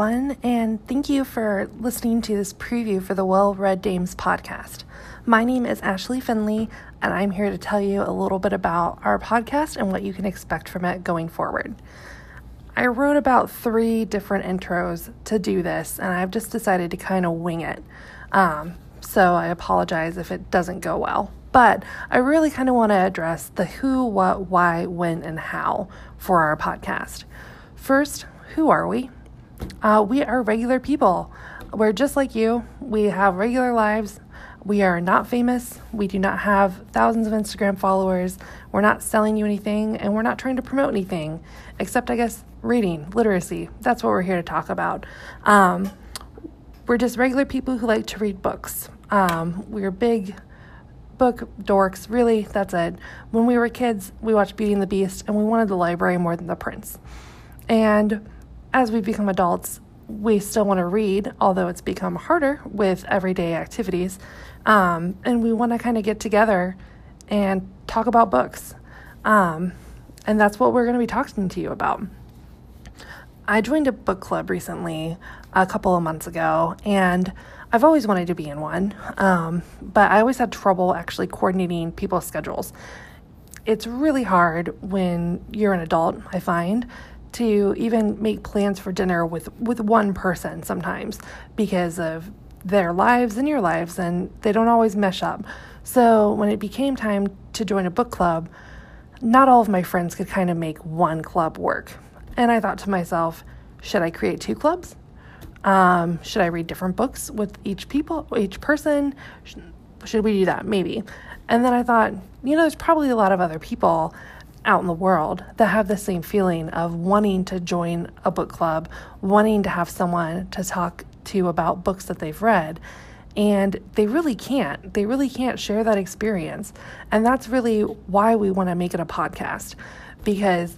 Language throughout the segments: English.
everyone, and thank you for listening to this preview for the Well Read Dames podcast. My name is Ashley Finley, and I'm here to tell you a little bit about our podcast and what you can expect from it going forward. I wrote about three different intros to do this, and I've just decided to kind of wing it. Um, so I apologize if it doesn't go well. But I really kind of want to address the who, what, why, when, and how for our podcast. First, who are we? Uh, we are regular people. We're just like you. We have regular lives. We are not famous. We do not have thousands of Instagram followers. We're not selling you anything and we're not trying to promote anything except, I guess, reading, literacy. That's what we're here to talk about. Um, we're just regular people who like to read books. Um, we're big book dorks. Really, that's it. When we were kids, we watched Beauty and the Beast and we wanted the library more than the prince. And as we become adults, we still want to read, although it's become harder with everyday activities. Um, and we want to kind of get together and talk about books. Um, and that's what we're going to be talking to you about. I joined a book club recently, a couple of months ago, and I've always wanted to be in one, um, but I always had trouble actually coordinating people's schedules. It's really hard when you're an adult, I find, to even make plans for dinner with with one person sometimes because of their lives and your lives and they don't always mesh up. So when it became time to join a book club, not all of my friends could kind of make one club work. And I thought to myself, should I create two clubs? Um, should I read different books with each people, each person? Should we do that? Maybe. And then I thought, you know, there's probably a lot of other people out in the world that have the same feeling of wanting to join a book club, wanting to have someone to talk to about books that they've read. And they really can't. They really can't share that experience. And that's really why we want to make it a podcast because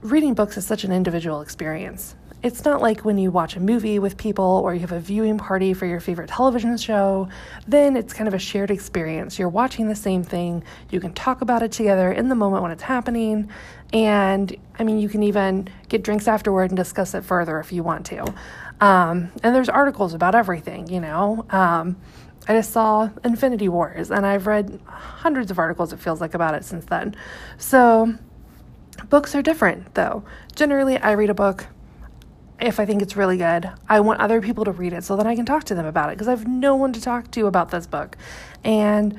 reading books is such an individual experience. It's not like when you watch a movie with people or you have a viewing party for your favorite television show, then it's kind of a shared experience. You're watching the same thing, you can talk about it together in the moment when it's happening, and I mean, you can even get drinks afterward and discuss it further if you want to. Um, and there's articles about everything, you know. Um, I just saw Infinity Wars, and I've read hundreds of articles, it feels like, about it since then. So, books are different, though. Generally, I read a book if I think it's really good, I want other people to read it so that I can talk to them about it because I have no one to talk to about this book. And,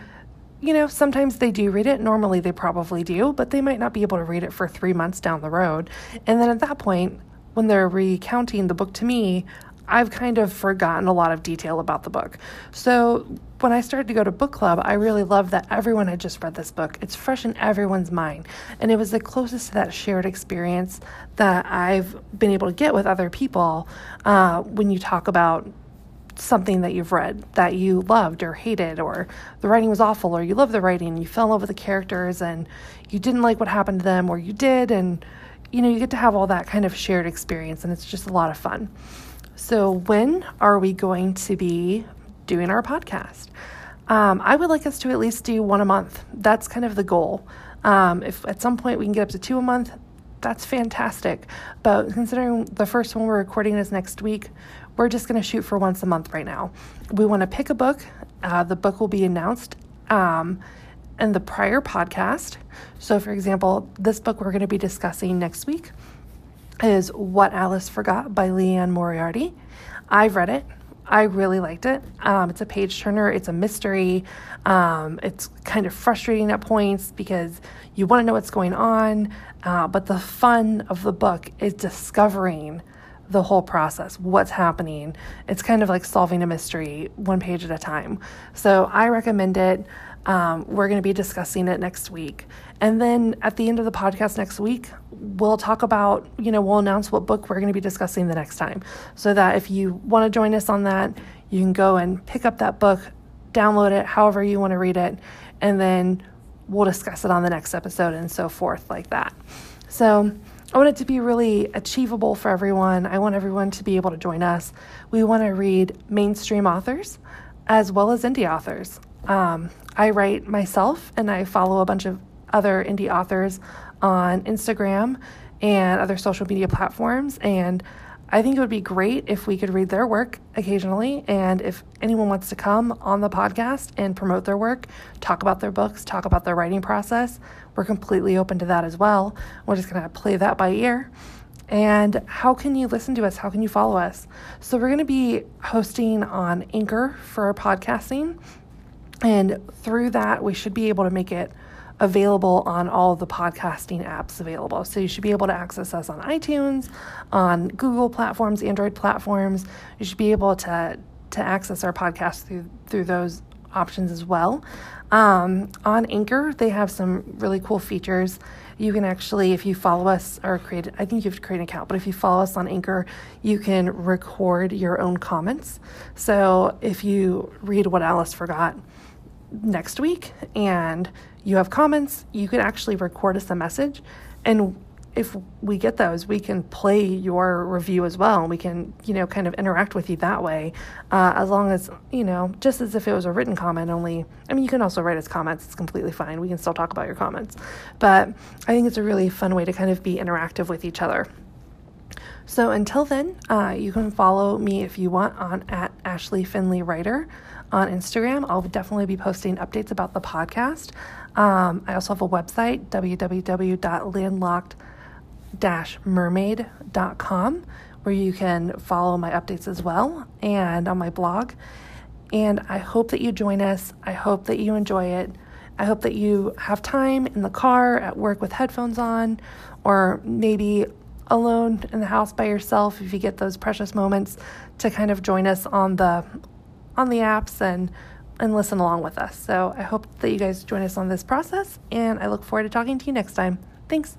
you know, sometimes they do read it. Normally they probably do, but they might not be able to read it for three months down the road. And then at that point, when they're recounting the book to me, I've kind of forgotten a lot of detail about the book. So when I started to go to book club, I really loved that everyone had just read this book. It's fresh in everyone's mind. And it was the closest to that shared experience that I've been able to get with other people uh, when you talk about something that you've read that you loved or hated, or the writing was awful, or you love the writing, you fell in love with the characters, and you didn't like what happened to them, or you did. And, you know, you get to have all that kind of shared experience, and it's just a lot of fun. So, when are we going to be doing our podcast? Um, I would like us to at least do one a month. That's kind of the goal. Um, if at some point we can get up to two a month, that's fantastic. But considering the first one we're recording is next week, we're just going to shoot for once a month right now. We want to pick a book. Uh, the book will be announced um, in the prior podcast. So, for example, this book we're going to be discussing next week is What Alice Forgot by Liane Moriarty. I've read it. I really liked it. Um, it's a page turner, it's a mystery. Um, it's kind of frustrating at points because you want to know what's going on, uh, but the fun of the book is discovering the whole process, what's happening. It's kind of like solving a mystery one page at a time. So I recommend it. Um, we're going to be discussing it next week. And then at the end of the podcast next week, we'll talk about, you know, we'll announce what book we're going to be discussing the next time. So that if you want to join us on that, you can go and pick up that book, download it, however you want to read it, and then we'll discuss it on the next episode and so forth, like that. So I want it to be really achievable for everyone. I want everyone to be able to join us. We want to read mainstream authors as well as indie authors. Um, I write myself and I follow a bunch of other indie authors on Instagram and other social media platforms. And I think it would be great if we could read their work occasionally. And if anyone wants to come on the podcast and promote their work, talk about their books, talk about their writing process, we're completely open to that as well. We're just going to play that by ear. And how can you listen to us? How can you follow us? So, we're going to be hosting on Anchor for our podcasting. And through that, we should be able to make it available on all the podcasting apps available. So you should be able to access us on iTunes, on Google platforms, Android platforms. You should be able to to access our podcast through through those options as well. Um, on Anchor, they have some really cool features. You can actually, if you follow us or create, I think you have to create an account, but if you follow us on Anchor, you can record your own comments. So if you read what Alice forgot next week and you have comments, you can actually record us a message. And if we get those, we can play your review as well. We can, you know, kind of interact with you that way. Uh, as long as, you know, just as if it was a written comment only. I mean, you can also write us comments. It's completely fine. We can still talk about your comments. But I think it's a really fun way to kind of be interactive with each other. So until then, uh, you can follow me if you want on at Ashley Finley Writer on Instagram. I'll definitely be posting updates about the podcast. Um, I also have a website, www.landlocked-mermaid.com, where you can follow my updates as well and on my blog. And I hope that you join us. I hope that you enjoy it. I hope that you have time in the car, at work with headphones on, or maybe alone in the house by yourself if you get those precious moments to kind of join us on the on the apps and and listen along with us. So I hope that you guys join us on this process and I look forward to talking to you next time. Thanks.